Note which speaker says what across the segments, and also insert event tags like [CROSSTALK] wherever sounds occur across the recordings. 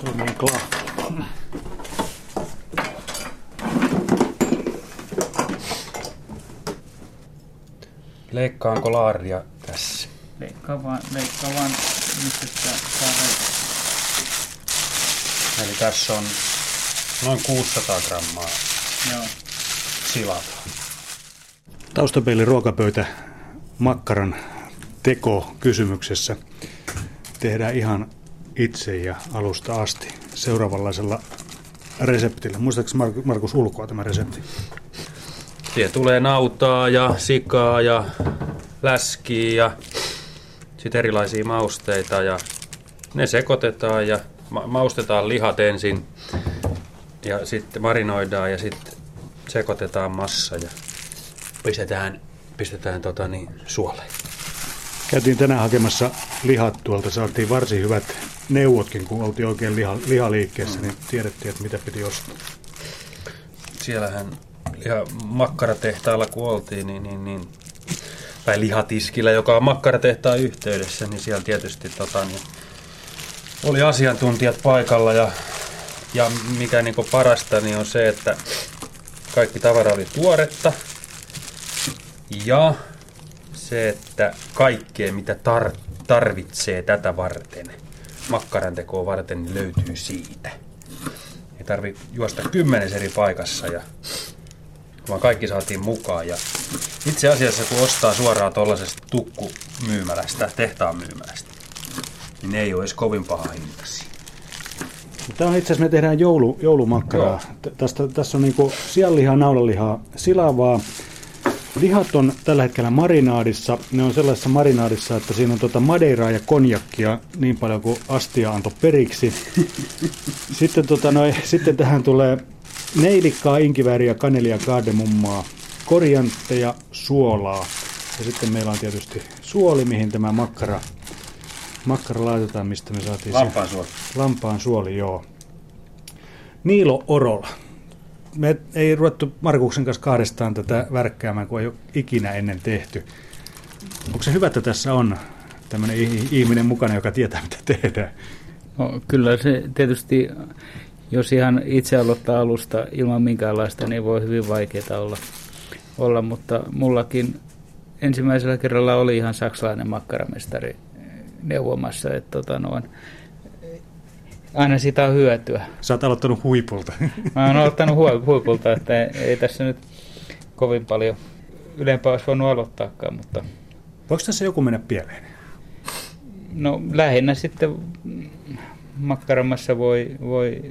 Speaker 1: Se on niin.
Speaker 2: Leikkaanko laaria tässä?
Speaker 3: Leikkaa vaan, leikkaa vaan, mistä sitä saa leikkaa.
Speaker 2: Eli tässä on noin 600 grammaa
Speaker 3: Joo.
Speaker 2: silata.
Speaker 1: Taustapeili ruokapöytä makkaran teko kysymyksessä tehdään ihan itse ja alusta asti seuraavanlaisella reseptillä. Muistaakseni Mar- Markus ulkoa tämä resepti?
Speaker 2: Siihen tulee nautaa ja sikaa ja läskiä ja sitten erilaisia mausteita ja ne sekoitetaan ja ma- maustetaan lihat ensin ja sitten marinoidaan ja sitten sekoitetaan massa ja pistetään, pistetään tota niin, suoleen.
Speaker 1: Käytiin tänään hakemassa lihat tuolta, saatiin varsin hyvät neuvotkin, kun oltiin oikein liha, lihaliikkeessä, niin tiedettiin, että mitä piti ostaa.
Speaker 2: Siellähän ihan makkaratehtaalla kun oltiin, niin, niin, niin tai lihatiskillä, joka on makkaratehtaan yhteydessä, niin siellä tietysti tota, niin, oli asiantuntijat paikalla ja, ja mikä niin parasta niin on se, että kaikki tavara oli tuoretta ja se, että kaikkea mitä tar- tarvitsee tätä varten, makkaran tekoa varten, niin löytyy siitä. Ei tarvi juosta kymmenes eri paikassa ja vaan kaikki saatiin mukaan. Ja itse asiassa kun ostaa suoraan tuollaisesta tukkumyymälästä, tehtaan myymälästä, niin ne ei ole edes kovin paha hintaisia.
Speaker 1: Tämä on itse asiassa, me tehdään joulu, joulumakkaraa. Tästä, tässä on niinku sianlihaa, naudanlihaa, silavaa. Lihat on tällä hetkellä marinaadissa. Ne on sellaisessa marinaadissa, että siinä on tuota madeiraa ja konjakkia niin paljon kuin astia antoi periksi. [LAUGHS] Sitten, tota, noi, sitten tähän tulee neilikkaa, inkivääriä, kanelia, kardemummaa, koriantteja, suolaa. Ja sitten meillä on tietysti suoli, mihin tämä makkara, makkara laitetaan, mistä me saatiin
Speaker 2: Lampaan suola.
Speaker 1: Lampaan suoli, joo. Niilo Orola. Me ei ruvettu Markuksen kanssa kahdestaan tätä värkkäämään, kun ei ole ikinä ennen tehty. Onko se hyvä, että tässä on tämmöinen ih- ihminen mukana, joka tietää, mitä tehdään?
Speaker 3: No, kyllä se tietysti, jos ihan itse aloittaa alusta ilman minkäänlaista, niin voi hyvin vaikeaa olla, olla mutta mullakin ensimmäisellä kerralla oli ihan saksalainen makkaramestari neuvomassa, että tota noin, aina siitä on hyötyä.
Speaker 1: Sä oot aloittanut huipulta. [LAUGHS]
Speaker 3: Mä oon aloittanut hui- huipulta, että ei, ei tässä nyt kovin paljon ylempää olisi voinut aloittaakaan, mutta
Speaker 1: Voiko tässä joku mennä pieleen?
Speaker 3: No lähinnä sitten makkaramassa voi, voi,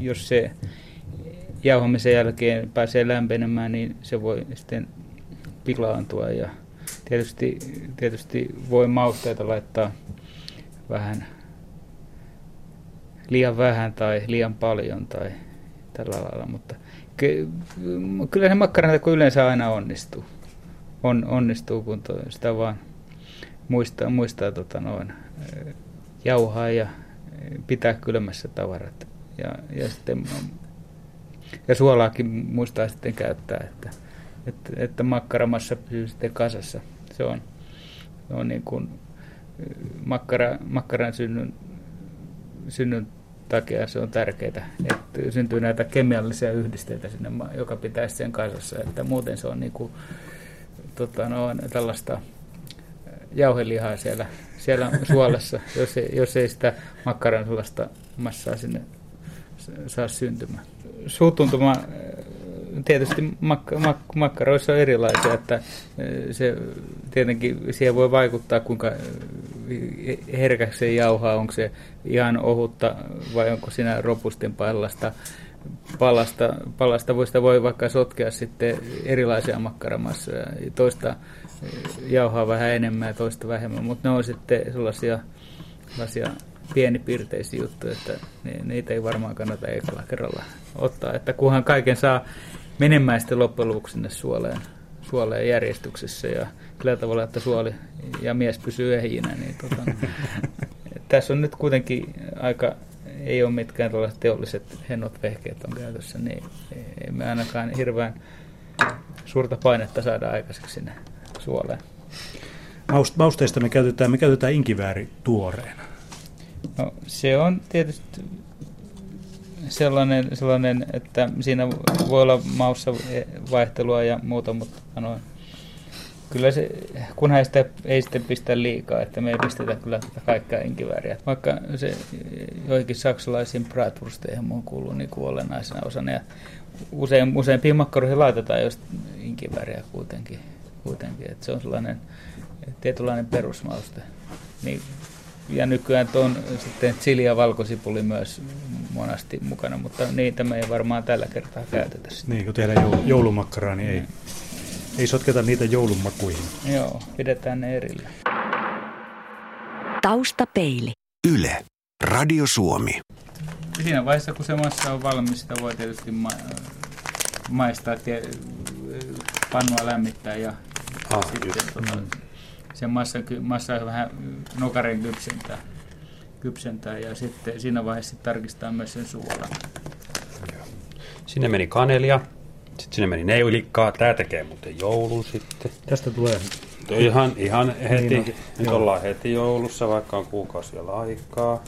Speaker 3: jos se jauhamisen jälkeen pääsee lämpenemään, niin se voi sitten pilaantua ja tietysti, tietysti voi mausteita laittaa vähän liian vähän tai liian paljon tai tällä lailla, mutta ky- kyllä se makkaranteko yleensä aina onnistuu. On, onnistuu, kun to, sitä vaan muistaa, muistaa tota noin, eh, jauhaa ja eh, pitää kylmässä tavarat. Ja, ja, sitten, ja suolaakin muistaa sitten käyttää, että, että, että makkaramassa pysyy sitten kasassa. Se on, se on niin kuin eh, makkara, makkaran synnyn, synnyn takia se on tärkeää, että syntyy näitä kemiallisia yhdisteitä sinne, joka pitäisi sen kasassa, että muuten se on niin kuin, tota, no, tällaista jauhelihaa siellä, siellä suolessa, [LAUGHS] jos ei, jos ei sitä makkaran sellaista massaa sinne saa syntymään. Suutuntuma tietysti mak- mak- makkaroissa on erilaisia, että se tietenkin siihen voi vaikuttaa, kuinka herkäksi se jauhaa, onko se ihan ohutta vai onko siinä robustin palasta. Palasta, palasta voi, sitä voi vaikka sotkea sitten erilaisia makkaramassoja. Toista jauhaa vähän enemmän ja toista vähemmän, mutta ne on sitten sellaisia, sellaisia pienipiirteisiä juttuja, että niitä ei varmaan kannata ekalla kerralla ottaa. Että kunhan kaiken saa menemään sitten loppujen lopuksi sinne suoleen, suoleen järjestyksessä ja kyllä tavalla, että suoli ja mies pysyy ehjinä, niin tota, tässä on nyt kuitenkin aika, ei ole mitkään tällaiset teolliset hennot vehkeet on käytössä, niin ei me ainakaan hirveän suurta painetta saada aikaiseksi sinne suoleen.
Speaker 1: Maust- Mausteista me käytetään, me käytetään inkivääri tuoreena.
Speaker 3: No, se on tietysti sellainen, sellainen, että siinä voi olla maussa vaihtelua ja muuta, mutta no, kyllä se, kunhan sitä ei sitten pistä liikaa, että me ei pistetä kyllä tätä kaikkea inkivääriä. Vaikka se joihinkin saksalaisiin bratwursteihin muun kuuluu niin kuin olennaisena osana. Ja usein, useimpiin makkaroihin laitetaan just inkivääriä kuitenkin. kuitenkin. Että se on sellainen tietynlainen perusmauste. Niin, ja nykyään on sitten chili ja valkosipuli myös monasti mukana, mutta niitä me ei varmaan tällä kertaa käytetä. Sitten.
Speaker 1: Niin, kun tehdään joulumakkaraa, niin ei, ei sotketa niitä joulumakuihin.
Speaker 3: Joo, pidetään ne erillä.
Speaker 4: Taustapeili. Yle. Radio Suomi.
Speaker 3: Siinä vaiheessa, kun se massa on valmis, sitä voi tietysti ma- maistaa, tie- pannua lämmittää ja ah, sitten tota, mm. sen massa, massa vähän nokarin kypsentää, kypsentää ja sitten siinä vaiheessa tarkistaa myös sen suolan.
Speaker 5: Sinne meni kanelia, sitten sinne meni neulikkaa. Tämä tekee muuten joulun sitten.
Speaker 1: Tästä tulee
Speaker 5: ihan, ihan heti. Niin, Nyt joo. ollaan heti joulussa, vaikka on kuukausi vielä aikaa.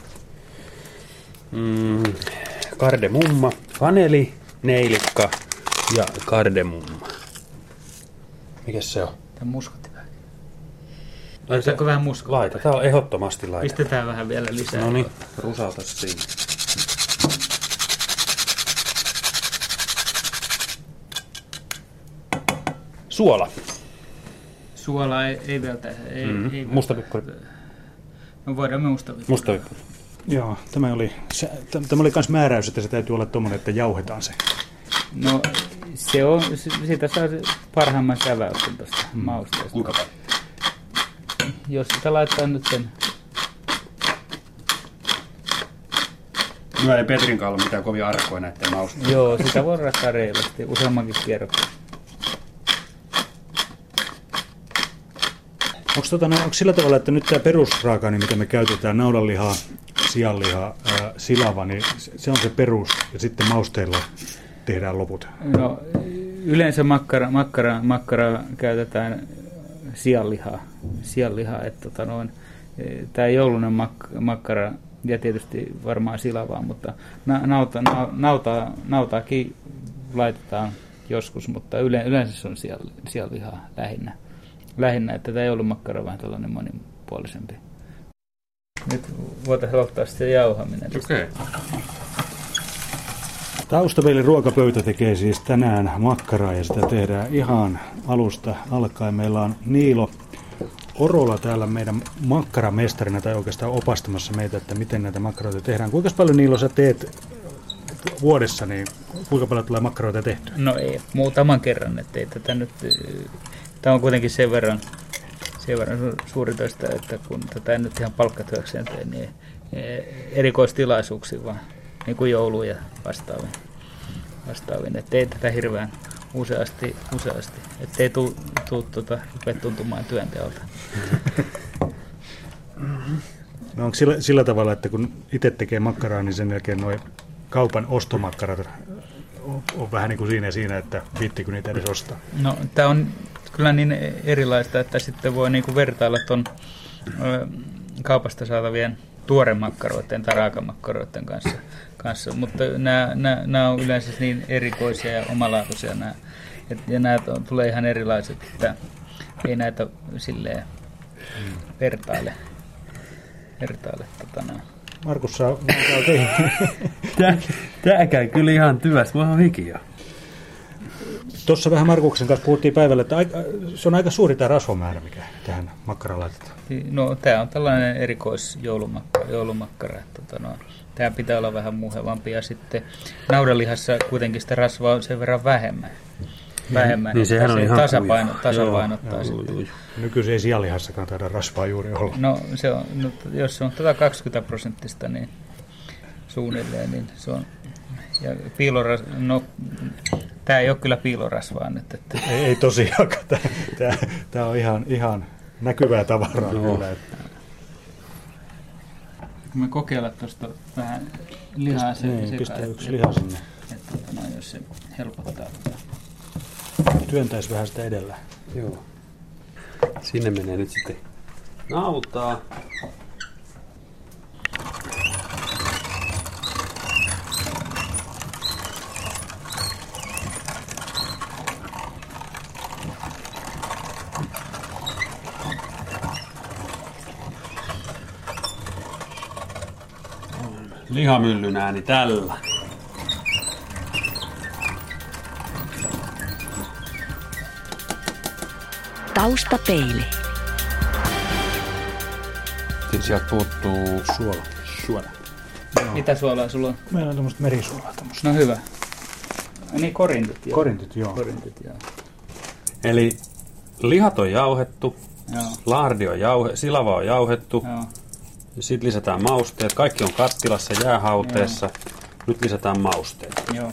Speaker 5: Mm, kardemumma, kaneli, neilikka ja kardemumma. Mikäs se on?
Speaker 3: Tämä muskottiväki. Laitetaanko vähän
Speaker 5: tämä on ehdottomasti laita.
Speaker 3: Pistetään vähän vielä lisää.
Speaker 5: No niin, rusauta siinä. Suola.
Speaker 3: Suola ei, ei vielä ei, mm-hmm. ei
Speaker 5: Mustapippuri.
Speaker 3: No voidaan me mustapippuri.
Speaker 5: Mustapippuri.
Speaker 1: Joo, tämä oli, se, tämä oli myös määräys, että se täytyy olla tuommoinen, että jauhetaan se.
Speaker 3: No se on, siitä saa parhaimman säväyksen tuosta mm. mausteesta.
Speaker 5: Kuinka paljon?
Speaker 3: Jos sitä laittaa nyt sen...
Speaker 5: Minulla ei Petrin kanssa mitään kovin arkoja näiden mausteista.
Speaker 3: Joo, sitä voi rastaa reilusti, useammankin kierroksen.
Speaker 1: Onko, tota, no, onko sillä tavalla, että nyt tämä perusraaka, niin mitä me käytetään, naudanlihaa, sianliha, ää, silava, niin se on se perus ja sitten mausteilla tehdään loput?
Speaker 3: No, yleensä makkara, makkara, makkara käytetään sianlihaa, sianlihaa että tota noin, e, tämä joulunen mak, makkara ja tietysti varmaan silavaa, mutta na, nauta, na, nauta, nautaakin laitetaan joskus, mutta yle, yleensä se on sianlihaa lähinnä lähinnä, että tämä joulumakkara on vähän tällainen monipuolisempi. Nyt voitaisiin aloittaa sitten jauhaminen.
Speaker 5: Okei. Okay.
Speaker 1: Taustapeilin ruokapöytä tekee siis tänään makkaraa ja sitä tehdään ihan alusta alkaen. Meillä on Niilo Orola täällä meidän makkaramestarina tai oikeastaan opastamassa meitä, että miten näitä makkaroita tehdään. Kuinka paljon Niilo sä teet vuodessa, niin kuinka paljon tulee makkaroita tehtyä?
Speaker 3: No ei, muutaman kerran, ettei tätä nyt Tämä on kuitenkin sen verran, sen verran suuritoista, että kun tätä en nyt ihan palkkatyökseen tee, niin erikoistilaisuuksia vaan, niin kuin joulu ja vastaavin. vastaavin. Että ei tätä hirveän useasti, useasti. Että ei tuu, tuu tuota, rupea tuntumaan työnteolta. [LAUGHS]
Speaker 1: No onko sillä, sillä tavalla, että kun itse tekee makkaraa, niin sen jälkeen noin kaupan ostomakkarat on, on vähän niin kuin siinä ja siinä, että viittikö niitä edes ostaa?
Speaker 3: No tämä on kyllä niin erilaista, että sitten voi niinku vertailla tuon kaupasta saatavien tuoremakkaroiden tai raakamakkaroiden kanssa. kanssa. Mutta nämä, nämä, nämä on yleensä niin erikoisia ja omalaatuisia nämä. Et, ja nämä tulee ihan erilaiset, että ei näitä silleen vertaile. vertaile tota nämä.
Speaker 1: Markus saa
Speaker 5: Tämä [LAUGHS] käy kyllä ihan tyvästi. Mä oon hikiä.
Speaker 1: Tuossa vähän Markuksen kanssa puhuttiin päivällä, että aika, se on aika suuri tämä rasvamäärä, mikä tähän makkaraan laitetaan.
Speaker 3: No tämä on tällainen erikoisjoulumakkara. Joulumakkara. Tota, no, tämä pitää olla vähän muhevampi ja sitten naudanlihassa kuitenkin sitä rasvaa on sen verran vähemmän. Vähemmän,
Speaker 5: niin sehän on se ihan
Speaker 3: tasapaino, tasapainottaa joo, sitten. Joo,
Speaker 1: Nykyisin ei sianlihassakaan taida rasvaa juuri olla.
Speaker 3: No, se on, no jos se on 120 prosenttista, niin suunnilleen, niin se on ja piiloras, no, tämä ei ole kyllä piilorasvaa nyt. Että.
Speaker 1: Ei, ei tosiaankaan. Tämä, tämä on ihan, ihan näkyvää tavaraa no. kyllä. Että.
Speaker 3: Kun me kokeillaan tuosta vähän lihaa
Speaker 1: sen niin, pistää yksi liha sinne.
Speaker 3: Että, että no, jos se helpottaa.
Speaker 1: Työntäisi vähän sitä edellä.
Speaker 5: Joo. Sinne menee nyt sitten nautaa.
Speaker 2: Lihamyllyn ääni tällä.
Speaker 4: Taustapeili.
Speaker 2: Sitten sieltä puuttuu
Speaker 1: Suola.
Speaker 2: suola.
Speaker 3: Mitä suolaa sulla on?
Speaker 1: Meillä on tämmöistä merisuolaa. Tämmöistä.
Speaker 3: No hyvä. Niin korintit joo.
Speaker 1: Korintit, joo.
Speaker 3: Korintit joo.
Speaker 2: Eli lihat on jauhettu,
Speaker 3: Joo.
Speaker 2: laardi on jauhe, silava on jauhettu,
Speaker 3: Joo.
Speaker 2: Sitten lisätään mausteet. Kaikki on kattilassa, jäähauteessa. Nyt lisätään mausteet.
Speaker 3: Joo.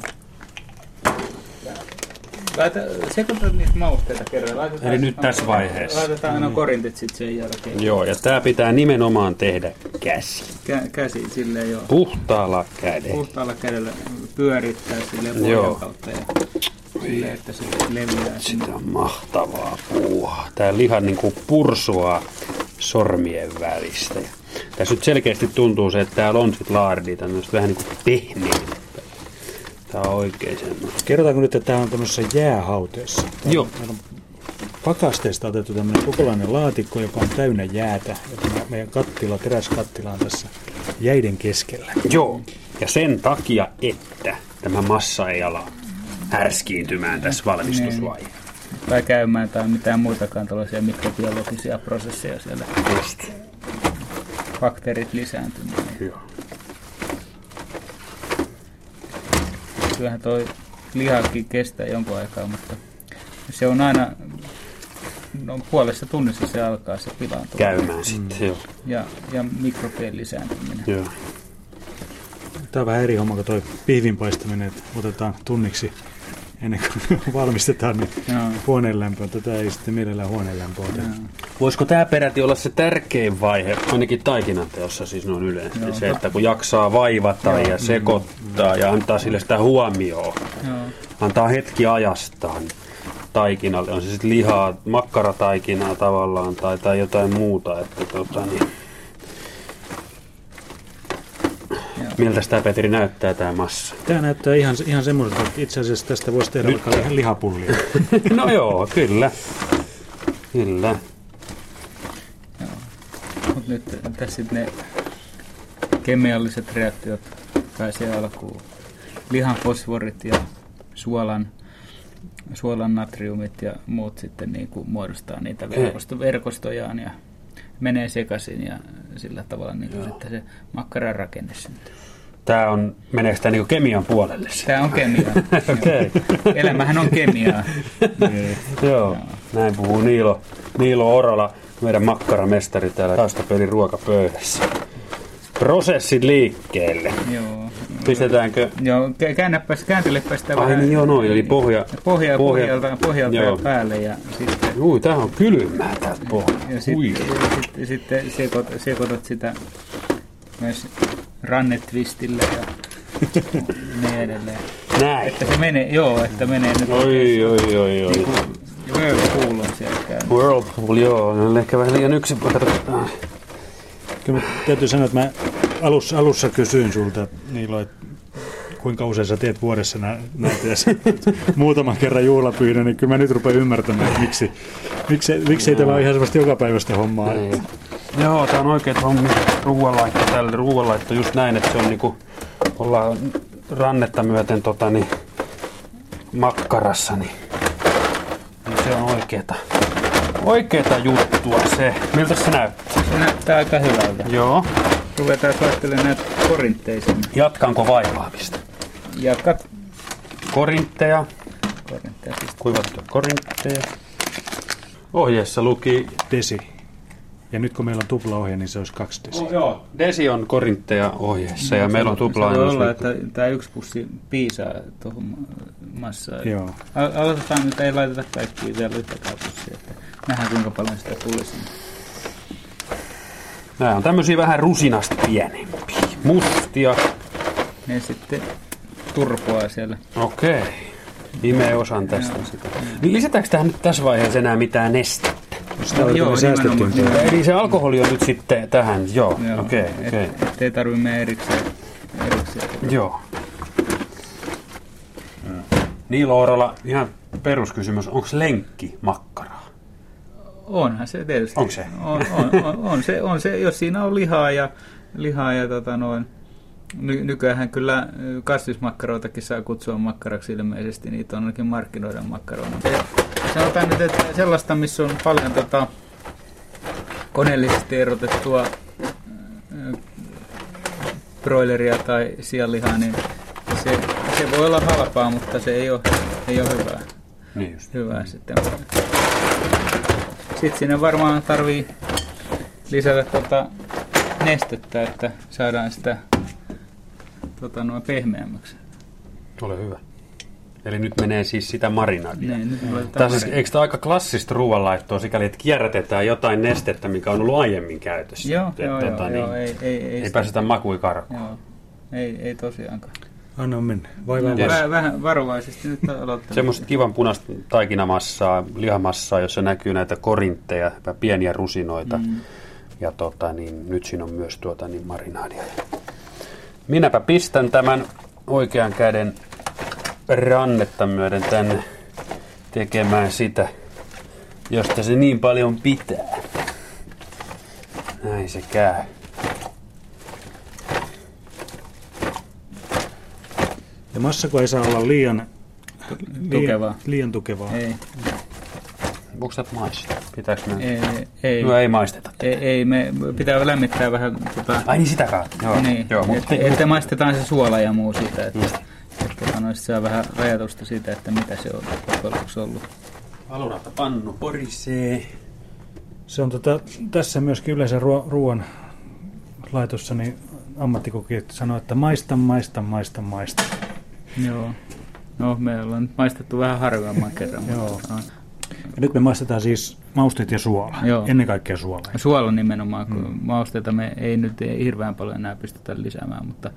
Speaker 3: Laita, sekoita niitä mausteita kerran. Laitetaan,
Speaker 2: Eli nyt tässä vaiheessa.
Speaker 3: Laitetaan aina korintit sitten sen jälkeen.
Speaker 2: Joo, ja tämä pitää nimenomaan tehdä käsi.
Speaker 3: Kä- käsi silleen joo.
Speaker 2: Puhtaalla kädellä.
Speaker 3: Puhtaalla kädellä pyörittää silleen
Speaker 2: Joo.
Speaker 3: kautta ja silleen, että se leviää.
Speaker 2: Sitä on mahtavaa puuhaa. Tää liha niinku pursuaa sormien välistä. Tässä nyt selkeästi tuntuu se, että täällä on sit laardia tämmöistä vähän niinku pehmeitä. Tää on oikein semmoinen.
Speaker 1: Kerrotaanko nyt, että tämä on tämmöisessä jäähauteessa?
Speaker 2: Joo.
Speaker 1: Meillä on pakasteesta otettu tämmöinen kokonainen laatikko, joka on täynnä jäätä. Ja tämä meidän kattila, teräskattila on tässä jäiden keskellä.
Speaker 2: Joo. Ja sen takia, että tämä massa ei ala härskiintymään tässä valmistusvaiheessa.
Speaker 3: Tai käymään tai mitään muitakaan tällaisia mikrobiologisia prosesseja siellä.
Speaker 2: Just.
Speaker 3: Bakteerit lisääntymään.
Speaker 2: Joo.
Speaker 3: Kyllähän toi lihakin kestää jonkun aikaa, mutta se on aina, no puolessa tunnissa se alkaa se pilaantua.
Speaker 2: Käymään sitten, joo.
Speaker 3: Ja, ja mikrobien lisääntyminen.
Speaker 2: joo.
Speaker 1: Tämä on vähän eri homma kuin toi pihvin paistaminen, että otetaan tunniksi ennen kuin [LAUGHS] valmistetaan niin
Speaker 3: Joo.
Speaker 1: huoneen lämpöä. Tätä ei sitten mielellään huoneen lämpöä oteta.
Speaker 2: Voisiko tämä peräti olla se tärkein vaihe, ainakin taikinanteossa siis noin yleensä,
Speaker 3: Joo.
Speaker 2: se, että kun jaksaa vaivata ja sekoittaa ja antaa sille sitä huomioon,
Speaker 3: Joo.
Speaker 2: antaa hetki ajastaan taikinalle, on se sitten lihaa, makkarataikinaa tavallaan tai, tai jotain muuta, että tota, niin,
Speaker 3: Joo.
Speaker 2: Miltä tämä Petri näyttää tämä massa?
Speaker 1: Tämä näyttää ihan, ihan semmoiselta, että itse asiassa tästä voisi tehdä vaikka li- lihapullia. [LAUGHS]
Speaker 2: no joo, kyllä. Kyllä.
Speaker 3: Mutta nyt tässä sitten ne kemialliset reaktiot pääsee alkuun. Lihan fosforit ja suolan, suolan natriumit ja muut sitten niin kuin muodostaa niitä verkosto, verkostojaan ja menee sekaisin ja sillä tavalla niin kuin sitten se makkaran rakenne syntyy.
Speaker 2: Tämä on, meneekö tämä niinku kemian puolelle?
Speaker 3: Tämä on kemiaa. [LAUGHS]
Speaker 2: Okei. [LAUGHS]
Speaker 3: Elämähän on kemiaa. [LAUGHS]
Speaker 2: Joo, näin puhuu Niilo, Niilo Orala, meidän makkaramestari täällä taustapelin ruokapöydässä. Prosessit liikkeelle.
Speaker 3: Joo.
Speaker 2: Pistetäänkö?
Speaker 3: Joo, kä- käännäpäs, käänteleppä sitä
Speaker 2: Ai niin joo noin, eli pohja.
Speaker 3: pohja,
Speaker 2: pohja-
Speaker 3: pohjalta, pohjalta
Speaker 2: Joo.
Speaker 3: päälle ja sitten
Speaker 2: Ui, tää on kylmää täältä pohjaa.
Speaker 3: Ja sitten, sitten, sitten sekoit, sekoitat sitä myös rannetvistillä ja [LAUGHS] niin edelleen.
Speaker 2: Näin.
Speaker 3: Että se menee, joo, että menee nyt
Speaker 2: Oi, oi, oi, oi.
Speaker 3: Whirlpool on siellä käynyt.
Speaker 2: Whirlpool, joo, on ehkä vähän liian yksinkertaista.
Speaker 1: Kyllä mä täytyy sanoa, että mä alussa, alussa kysyin sulta, Niilo, että kuinka usein sä teet vuodessa nä- näitä ja [LAUGHS] muutaman kerran juhlapyhinä, niin kyllä mä nyt rupean ymmärtämään, että miksi, miksi, miksi ei tämä ole ihan sellaista jokapäiväistä hommaa.
Speaker 2: Niin. Joo, tää on oikeet hommi. Ruoanlaitto tälle. Ruoanlaitto just näin, että se on niinku, ollaan rannetta myöten tota niin, makkarassa, niin, niin se on oikeeta, oikeeta juttua se. Miltä se näyttää?
Speaker 3: Se näyttää aika hyvältä.
Speaker 2: Joo.
Speaker 3: Ruvetaan laittelemaan näitä korintteisiin.
Speaker 2: Jatkanko vaivaamista?
Speaker 3: Jatkat
Speaker 2: Korintteja,
Speaker 3: korintteja. Siis
Speaker 2: kuivattuja korintteja. Ohjeessa luki
Speaker 1: Desi. Ja nyt kun meillä on tuplaohje, niin se olisi kaksi desi.
Speaker 2: Oh, joo, Desi on korintteja ohjeessa ja meillä on
Speaker 3: Se voi
Speaker 2: tupla
Speaker 3: olla, että tämä yksi pussi piisaa tuohon massaan.
Speaker 1: Joo.
Speaker 3: Al- Aloitetaan nyt, ei laiteta kaikkia vielä yhtäkään pussia. Että nähdään kuinka paljon sitä tulisi.
Speaker 2: Nämä on tämmöisiä vähän rusinasta pienempiä. Mustia.
Speaker 3: Ne sitten turpoaa siellä.
Speaker 2: Okei. Imee osan tästä sitä. Niin lisätäänkö tähän nyt tässä vaiheessa enää mitään nestettä?
Speaker 1: Sitä joo.
Speaker 2: Eli se alkoholi on nyt sitten tähän, joo.
Speaker 3: Joo,
Speaker 2: Okei,
Speaker 3: et-
Speaker 2: okei.
Speaker 3: Ettei tarvitse mennä erikseen. erikseen.
Speaker 2: Joo. Niilo Orala, ihan peruskysymys. Onko lenkki makkaraa?
Speaker 3: Onhan se tietysti.
Speaker 2: Onko se?
Speaker 3: On, on, on, on, se, on se, jos siinä on lihaa ja, lihaa ja tota noin, Ny- nykyään kyllä ö, kasvismakkaroitakin saa kutsua makkaraksi ilmeisesti, niitä on ainakin markkinoiden makkaroina. Sanotaan nyt, että sellaista, missä on paljon tota, koneellisesti erotettua ö, broileria tai sianlihaa, niin se, se voi olla halpaa, mutta se ei ole, ei ole hyvää.
Speaker 2: Niin just.
Speaker 3: hyvää sitten. Sitten sinne varmaan tarvii lisätä tota nestettä, että saadaan sitä tota, noin pehmeämmäksi.
Speaker 2: Ole hyvä. Eli nyt menee siis sitä marinadia.
Speaker 3: Niin, nyt
Speaker 2: siis,
Speaker 3: mari-
Speaker 2: eikö tämä aika klassista ruoanlaittoa sikäli, että kierrätetään jotain nestettä, mikä on ollut aiemmin käytössä?
Speaker 3: Joo,
Speaker 2: Et,
Speaker 3: joo,
Speaker 2: tota,
Speaker 3: joo,
Speaker 2: niin,
Speaker 3: joo, ei, ei, ei,
Speaker 2: ei pääsetä makui karkuun.
Speaker 3: Joo, ei, ei tosiaankaan.
Speaker 1: Anna mennä. Vaivaa
Speaker 2: Yes.
Speaker 1: yes.
Speaker 3: Vähän, vähän varovaisesti nyt aloittaa. [LAUGHS]
Speaker 2: Semmoista kivan punaista taikinamassaa, lihamassaa, jossa näkyy näitä korintteja, pieniä rusinoita. Mm. Ja tota, niin, nyt siinä on myös tuota, niin marinaadia. Minäpä pistän tämän oikean käden rannetta myöden tänne tekemään sitä, josta se niin paljon pitää. Näin se käy.
Speaker 1: Ja massako ei saa olla liian, liian,
Speaker 3: tukevaa.
Speaker 1: liian tukevaa.
Speaker 3: Ei,
Speaker 2: Voiko tätä maistaa? Pitääkö me?
Speaker 3: ei, ei,
Speaker 2: No ei maisteta.
Speaker 3: ei, ei, me pitää lämmittää vähän tota,
Speaker 2: Ai niin sitä kautta. Joo,
Speaker 3: Niin,
Speaker 2: joo
Speaker 3: että,
Speaker 2: mutta
Speaker 3: että maistetaan se suola ja muu siitä, että,
Speaker 2: Just.
Speaker 3: Noista saa vähän rajatusta siitä, että mitä se on loppujen lopuksi ollut.
Speaker 2: Valurata pannu porisee.
Speaker 1: Se on tota, tässä myöskin yleensä ruo- ruoan laitossa, niin ammattikokijat sanoo, että maista, maista, maista, maista.
Speaker 3: Joo. No, me ollaan nyt maistettu vähän harvemman kerran.
Speaker 1: Joo.
Speaker 3: mutta.
Speaker 1: Ja nyt me maistetaan siis mausteet ja suola.
Speaker 3: Joo.
Speaker 1: Ennen kaikkea suola.
Speaker 3: Suola nimenomaan, kun mm. mausteita me ei nyt ei hirveän paljon enää pystytä lisäämään, mutta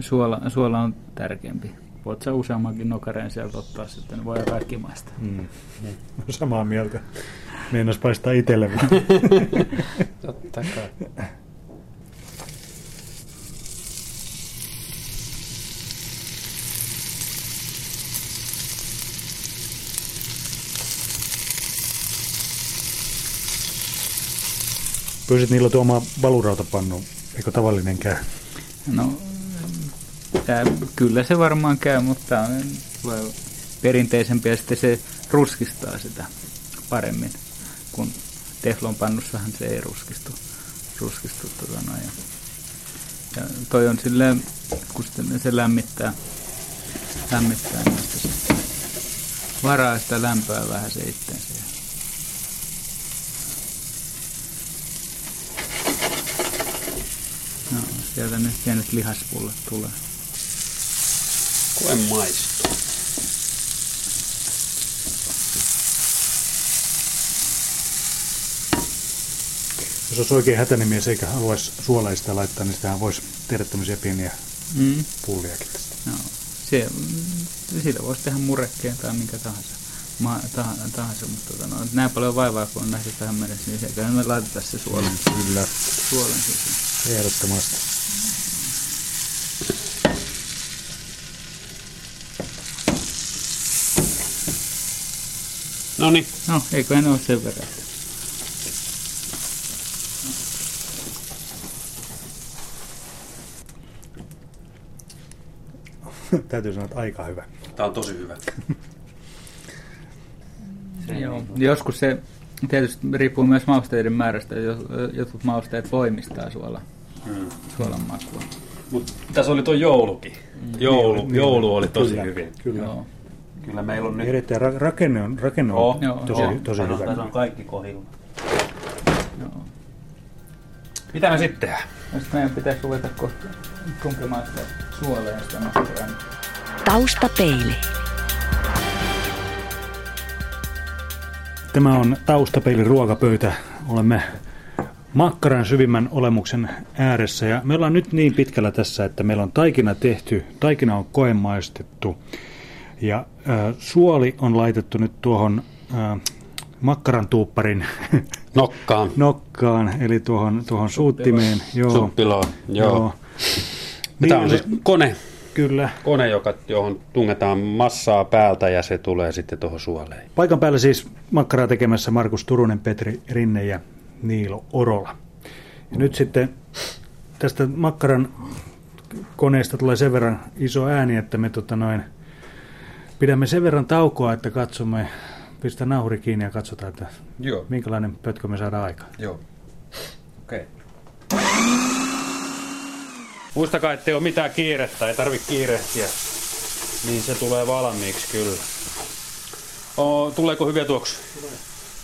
Speaker 3: suola, suola on tärkeämpi. Voit sä useammankin nokareen sieltä ottaa sitten, voi kaikki maistaa.
Speaker 1: Mm. [LAUGHS] Samaa mieltä. Meinas paistaa itselle. [LAUGHS]
Speaker 2: Totta kai.
Speaker 1: Pyysit niillä tuomaan valurautapannu. Eikö tavallinen käy?
Speaker 3: No, tää, kyllä se varmaan käy, mutta on perinteisempi ja sitten se ruskistaa sitä paremmin, kun teflonpannussahan se ei ruskistu. ruskistu tota noin. Ja, ja toi on silleen, kun se lämmittää, lämmittää että se varaa sitä lämpöä vähän se itteensä. Ja No, sieltä nyt pienet lihaspullat tulee.
Speaker 2: Koe maistuu.
Speaker 1: Jos olisi oikein hätäinen mies eikä haluaisi suolaista laittaa, niin sitähän voisi tehdä tämmöisiä pieniä
Speaker 3: Mm.
Speaker 1: pulliakin tästä.
Speaker 3: No, se, mm, siitä voisi tehdä murrekkeen tai minkä tahansa, ma, tahansa, tahansa mutta tota, no, näin paljon vaivaa kun on nähty tähän mennessä, niin sekä me laitetaan se suolen, mm.
Speaker 1: Kyllä,
Speaker 3: suolen sisään.
Speaker 1: ehdottomasti.
Speaker 2: No niin,
Speaker 3: No, eikö en ole sen verran. [LAUGHS]
Speaker 1: Täytyy sanoa, että aika hyvä.
Speaker 2: tää on tosi hyvä.
Speaker 3: Joo. Joskus se tietysti riippuu myös mausteiden määrästä. Jo- Jotkut mausteet voimistaa suola,
Speaker 2: Hmm.
Speaker 3: suolan makua.
Speaker 2: Mut tässä oli tuo joulukin. Joulu,
Speaker 1: Niin,
Speaker 2: joulu oli tosi
Speaker 1: kyllä,
Speaker 2: hyvin.
Speaker 1: Kyllä.
Speaker 3: Joo.
Speaker 2: Kyllä meillä on nyt...
Speaker 1: Erittäin ra- rakenne on, rakenne on
Speaker 2: Oo,
Speaker 3: Joo,
Speaker 1: tosi,
Speaker 3: joo.
Speaker 1: tosi
Speaker 2: Tässä on-
Speaker 1: hyvä.
Speaker 2: Tässä on kaikki kohdilla.
Speaker 3: Joo.
Speaker 2: Mitä me sitten tehdään?
Speaker 3: Ja sit meidän pitäisi ruveta kohta tunkemaan sitä suoleen sitä makkaraa.
Speaker 4: Taustapeili.
Speaker 1: Tämä on taustapeilin ruokapöytä. Olemme makkaran syvimmän olemuksen ääressä ja me ollaan nyt niin pitkällä tässä, että meillä on taikina tehty, taikina on koemaistettu ja äh, suoli on laitettu nyt tuohon äh, makkaran tuupparin [LAUGHS]
Speaker 2: Nokkaan.
Speaker 1: nokkaan, eli tuohon, tuohon suuttimeen. Joo,
Speaker 2: Suppiloon. Joo. joo.
Speaker 1: Niin,
Speaker 2: Tämä on siis kone,
Speaker 1: Kyllä.
Speaker 2: kone joka, johon tungetaan massaa päältä ja se tulee sitten tuohon suoleen.
Speaker 1: Paikan päällä siis makkaraa tekemässä Markus Turunen, Petri Rinne ja Niilo Orola. Ja nyt sitten tästä makkaran koneesta tulee sen verran iso ääni, että me tota noin, pidämme sen verran taukoa, että katsomme, pistä nauhuri kiinni ja katsotaan, että
Speaker 5: Joo.
Speaker 1: minkälainen pötkö me saadaan aikaan.
Speaker 5: Joo. Okei.
Speaker 2: Muistakaa, ettei ole mitään kiirettä, ei tarvi kiirehtiä. Niin se tulee valmiiksi kyllä. Oo, tuleeko hyviä tuoksuja?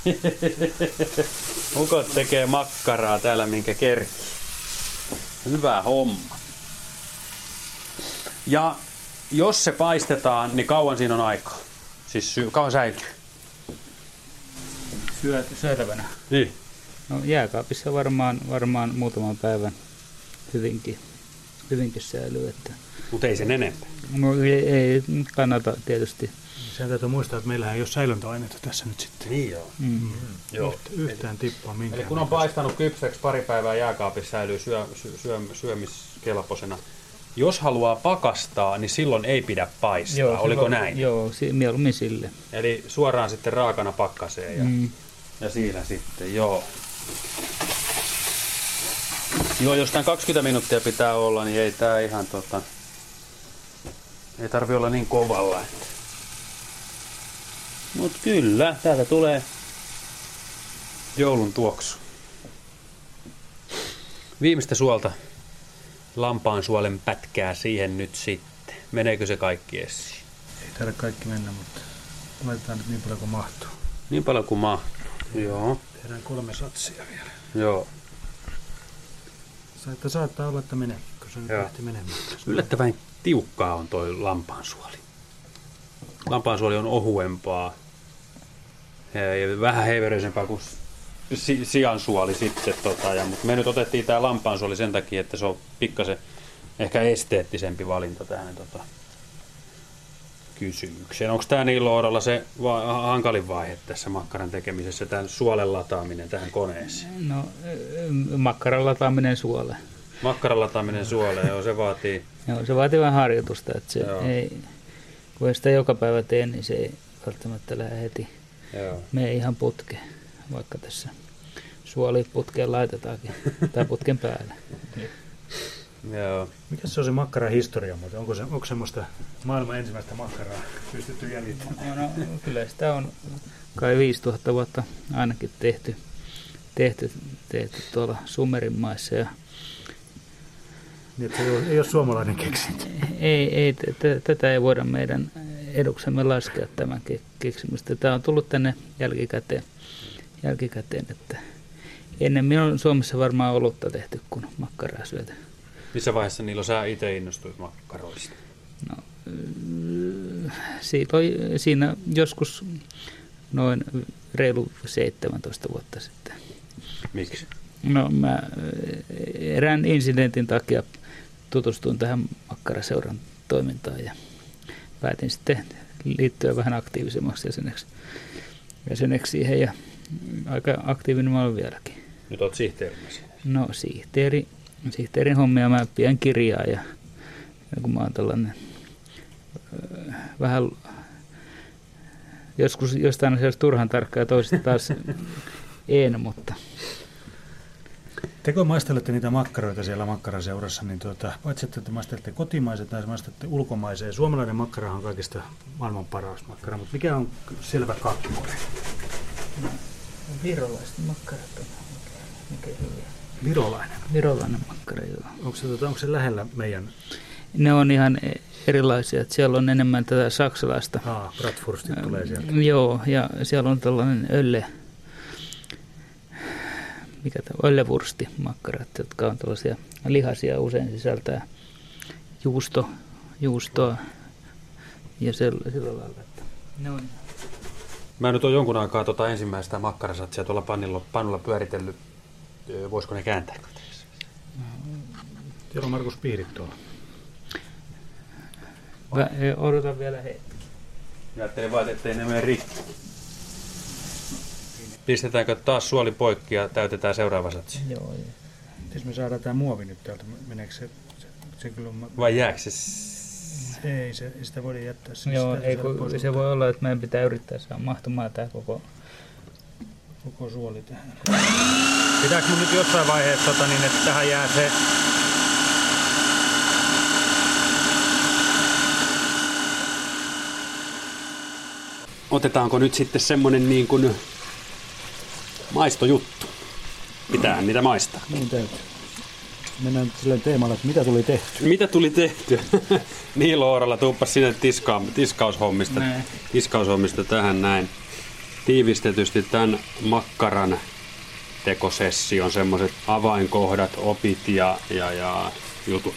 Speaker 2: [LAUGHS] Ukot tekee makkaraa täällä, minkä kerki. Hyvä homma. Ja jos se paistetaan, niin kauan siinä on aikaa? Siis sy- kauan säilyy?
Speaker 3: Syö, syötävänä.
Speaker 2: Niin.
Speaker 3: No jääkaapissa varmaan, varmaan muutaman päivän hyvinkin, hyvinkin säilyy. Että,
Speaker 2: Mutta ei sen enempää.
Speaker 3: no, ei, ei kannata tietysti.
Speaker 1: Sen täytyy muistaa, että meillähän ei ole säilöntäaineita tässä nyt sitten.
Speaker 2: Niin joo.
Speaker 3: Mm.
Speaker 2: joo.
Speaker 1: Yht- Yhtään tippaa minkään.
Speaker 2: Eli kun on paistanut kypsäksi pari päivää jääkaapissa säilyy syö, syö, syö, syömiskelpoisena. Jos haluaa pakastaa, niin silloin ei pidä paistaa. Joo, Oliko
Speaker 3: silloin-
Speaker 2: näin?
Speaker 3: Joo, si- mieluummin sille.
Speaker 2: Eli suoraan sitten raakana pakkaseen ja,
Speaker 3: Mm.
Speaker 2: ja siinä sitten, joo. Joo, jos tämän 20 minuuttia pitää olla, niin ei tää ihan tota... Ei tarvi olla niin kovalla. Että. Mut kyllä, täältä tulee joulun tuoksu. Viimeistä suolta lampaan suolen pätkää siihen nyt sitten. Meneekö se kaikki esiin?
Speaker 1: Ei taida kaikki mennä, mutta laitetaan nyt niin paljon kuin mahtuu.
Speaker 2: Niin paljon kuin mahtuu. Joo,
Speaker 1: Tehdään kolme satsia vielä.
Speaker 2: joo.
Speaker 1: Sa- Että saattaa olla, että menee, kun se nyt lähti menemään.
Speaker 2: Yllättävän tiukkaa on toi lampaansuoli. Lampaansuoli on ohuempaa ja vähän heivereisempää kuin si- siansuoli sitten. Tota, ja, mutta me nyt otettiin tämä lampaansuoli sen takia, että se on pikkasen ehkä esteettisempi valinta tähän tota, kysymykseen. Onko tämä Niilo Oralla se va- hankalin vaihe tässä makkaran tekemisessä, tämän suolen lataaminen tähän koneeseen?
Speaker 3: No, makkaran lataaminen suolle.
Speaker 2: Makkaran lataaminen suoleen, joo, se vaatii
Speaker 3: Joo, se vaatii vähän harjoitusta, että se
Speaker 2: Joo.
Speaker 3: ei, kun ei sitä joka päivä tee, niin se ei välttämättä lähde heti
Speaker 2: joo,
Speaker 3: mene ihan putkeen, vaikka tässä suoli putkeen laitetaankin, tai putken päälle.
Speaker 2: joo.
Speaker 1: Mikä se on se makkaran historia muuten? Onko, se, onko semmoista maailman ensimmäistä makkaraa pystytty jäljittämään?
Speaker 3: No, no, kyllä sitä on kai 5000 vuotta ainakin tehty, tehty, tehty tuolla Sumerin maissa. Ja
Speaker 1: Niin, että se ei ole, ei ole suomalainen keksintö.
Speaker 3: ei, ei, t- t- tätä ei voida meidän eduksemme laskea tämän ke- keksimistä. Tämä on tullut tänne jälkikäteen, jälkikäteen että ennen on Suomessa varmaan olutta tehty, kun makkaraa syötä.
Speaker 2: Missä vaiheessa Niilo sä itse innostuit makkaroista?
Speaker 3: No, siitä oli, siinä joskus noin reilu 17 vuotta sitten.
Speaker 2: Miksi?
Speaker 3: No mä erään incidentin takia tutustuin tähän makkaraseuran toimintaan ja päätin sitten liittyä vähän aktiivisemmaksi jäseneksi, jäseneksi siihen ja aika aktiivinen mä olen vieläkin.
Speaker 2: Nyt oot sihteerinä siinä.
Speaker 3: No sihteeri, sihteerin hommia mä pidän kirjaa ja, ja kun mä oon tällainen ö, vähän joskus jostain asiasta turhan tarkka ja toisesta taas [LAUGHS] en, mutta
Speaker 1: Te kun maistelette niitä makkaroita siellä makkaraseurassa, niin tuota, paitsi että te maistelette kotimaiset, tai maistelette ulkomaiseen. Suomalainen makkara on kaikista maailman paras makkara, mutta mikä on selvä kakkonen?
Speaker 3: Virolaiset makkarat on mikä hyviä.
Speaker 1: Virolainen.
Speaker 3: Virolainen makkara, joo.
Speaker 1: Onko se, tuota, onko se lähellä meidän
Speaker 3: Ne on ihan e- erilaisia, siellä on enemmän tätä saksalaista.
Speaker 1: Aa, Bratwurstit tulee sieltä.
Speaker 3: Joo, ja siellä on tällainen ölle, mikä tämä, öllevursti makkarat, jotka on tällaisia lihasia usein sisältää juusto, juustoa ja sillä, sillä lailla. Että ne on
Speaker 2: Mä nyt on jonkun aikaa tota ensimmäistä makkarasatsia tuolla pannulla, pannulla pyöritellyt. Voisiko ne kääntää?
Speaker 1: Siellä on Markus Piirit tuolla.
Speaker 3: Vä, e, odotan vielä hetki.
Speaker 2: Ajattelin vaan, ettei ne mene rikki. Pistetäänkö taas suoli poikki ja täytetään seuraava satsi?
Speaker 3: Joo, joo.
Speaker 1: Jos me saadaan tämä muovi nyt täältä, meneekö se, se, se kyllä on,
Speaker 2: Vai jääkö se?
Speaker 1: Ei, se, sitä voi jättää. Se,
Speaker 3: Joo, ei, kun, se voi olla, että meidän pitää yrittää saada mahtumaan tämä koko,
Speaker 1: koko suoli tähän.
Speaker 2: Pitääkö mun nyt jossain vaiheessa, tota, niin, että tähän jää se otetaanko nyt sitten semmoinen niin kuin maistojuttu? Pitää niitä maistaa.
Speaker 1: Niin täytyy. Mennään nyt silleen teemalle, että mitä tuli tehty.
Speaker 2: Mitä tuli tehty? [LAUGHS] niin Looralla, tuuppas sinne tiska- tiskaushommista, tiskaushommista tähän näin. Tiivistetysti tämän makkaran tekosession semmoiset avainkohdat, opit ja, ja, ja jutut.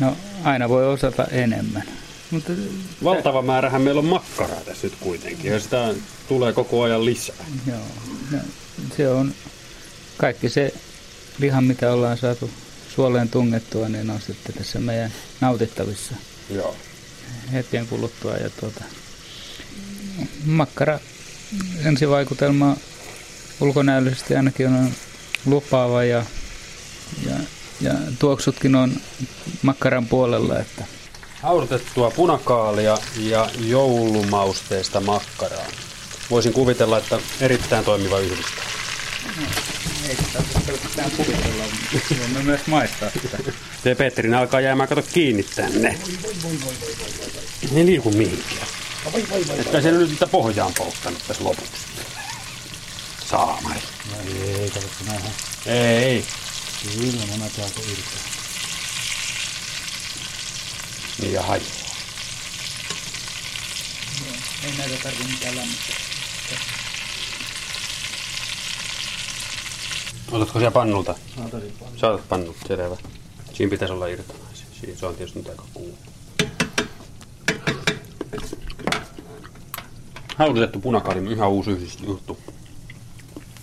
Speaker 3: No aina voi osata enemmän. Mutta
Speaker 2: Valtava määrähän meillä on makkaraa tässä nyt kuitenkin, ja sitä tulee koko ajan lisää.
Speaker 3: joo, no, se on kaikki se liha, mitä ollaan saatu suoleen tungettua, niin on sitten tässä meidän nautittavissa
Speaker 2: Joo.
Speaker 3: hetken kuluttua. Ja tuota, makkara ensivaikutelma ulkonäöllisesti ainakin on lupaava ja, ja, ja tuoksutkin on makkaran puolella, että
Speaker 2: Haudutettua punakaalia ja joulumausteista makkaraa. Voisin kuvitella, että erittäin toimiva yhdistys.
Speaker 3: Ei sitä pelkästään kuvitella, mutta voimme myös maistaa sitä.
Speaker 2: Se Petrin alkaa jäämään kato kiinni tänne. Ne liiku mihinkään. Että se nyt sitä pohjaan polttanut tässä lopuksi. Saamari.
Speaker 1: Ei, katsottu näinhän.
Speaker 2: Ei.
Speaker 1: Kyllä nämä täältä irti.
Speaker 2: Niin ja hajoaa.
Speaker 3: Ei näitä tarvitse mitään lämmittää.
Speaker 2: Otatko siellä pannulta?
Speaker 1: Saataisiin paljon.
Speaker 2: Saatat pannut, selvä. Siinä pitäisi olla irtonaisia. Siinä se on tietysti nyt aika kuuma. Haudutettu punakaali, ihan uusi yhdistys juttu.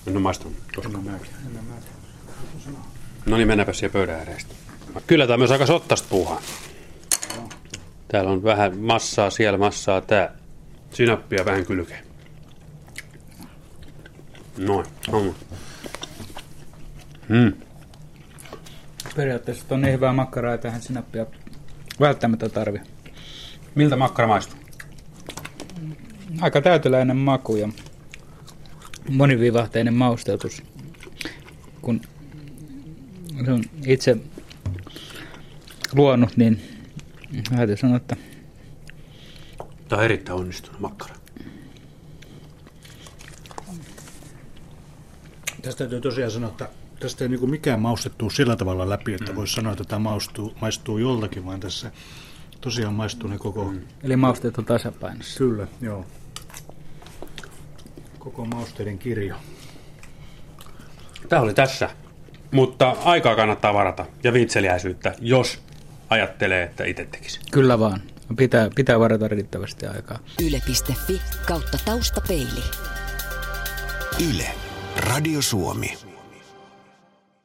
Speaker 2: En ole maistanut.
Speaker 1: En mä mä mäkin.
Speaker 2: No niin, mennäänpä siihen pöydän ääreen sitten. Kyllä tämä on myös aika sottasta puuhaa. Täällä on vähän massaa siellä, massaa tää. Sinappia vähän kylkeä. Noin. On. Hmm.
Speaker 3: Periaatteessa on niin hyvää makkaraa, että tähän sinappia välttämättä tarvi.
Speaker 2: Miltä makkara maistuu?
Speaker 3: Aika täyteläinen maku ja monivivahteinen mausteutus. Kun se on itse luonut, niin täytyy sanoa, että
Speaker 2: Tämä on erittäin onnistunut makkara.
Speaker 1: Tästä täytyy tosiaan sanoa, että tästä ei niinku mikään maustettu sillä tavalla läpi, että voisi sanoa, että tämä maistuu, maistuu joltakin, vaan tässä tosiaan maistuu ne koko... Mm.
Speaker 3: eli mausteet on tasapainossa.
Speaker 1: Kyllä, joo. Koko mausteiden kirjo.
Speaker 2: Tämä oli tässä. Mutta aikaa kannattaa varata ja viitseliäisyyttä, jos ajattelee, että itse tekisi.
Speaker 3: Kyllä vaan. Pitää, pitää varata riittävästi aikaa.
Speaker 4: Yle.fi kautta taustapeili.
Speaker 6: Yle. Radio Suomi.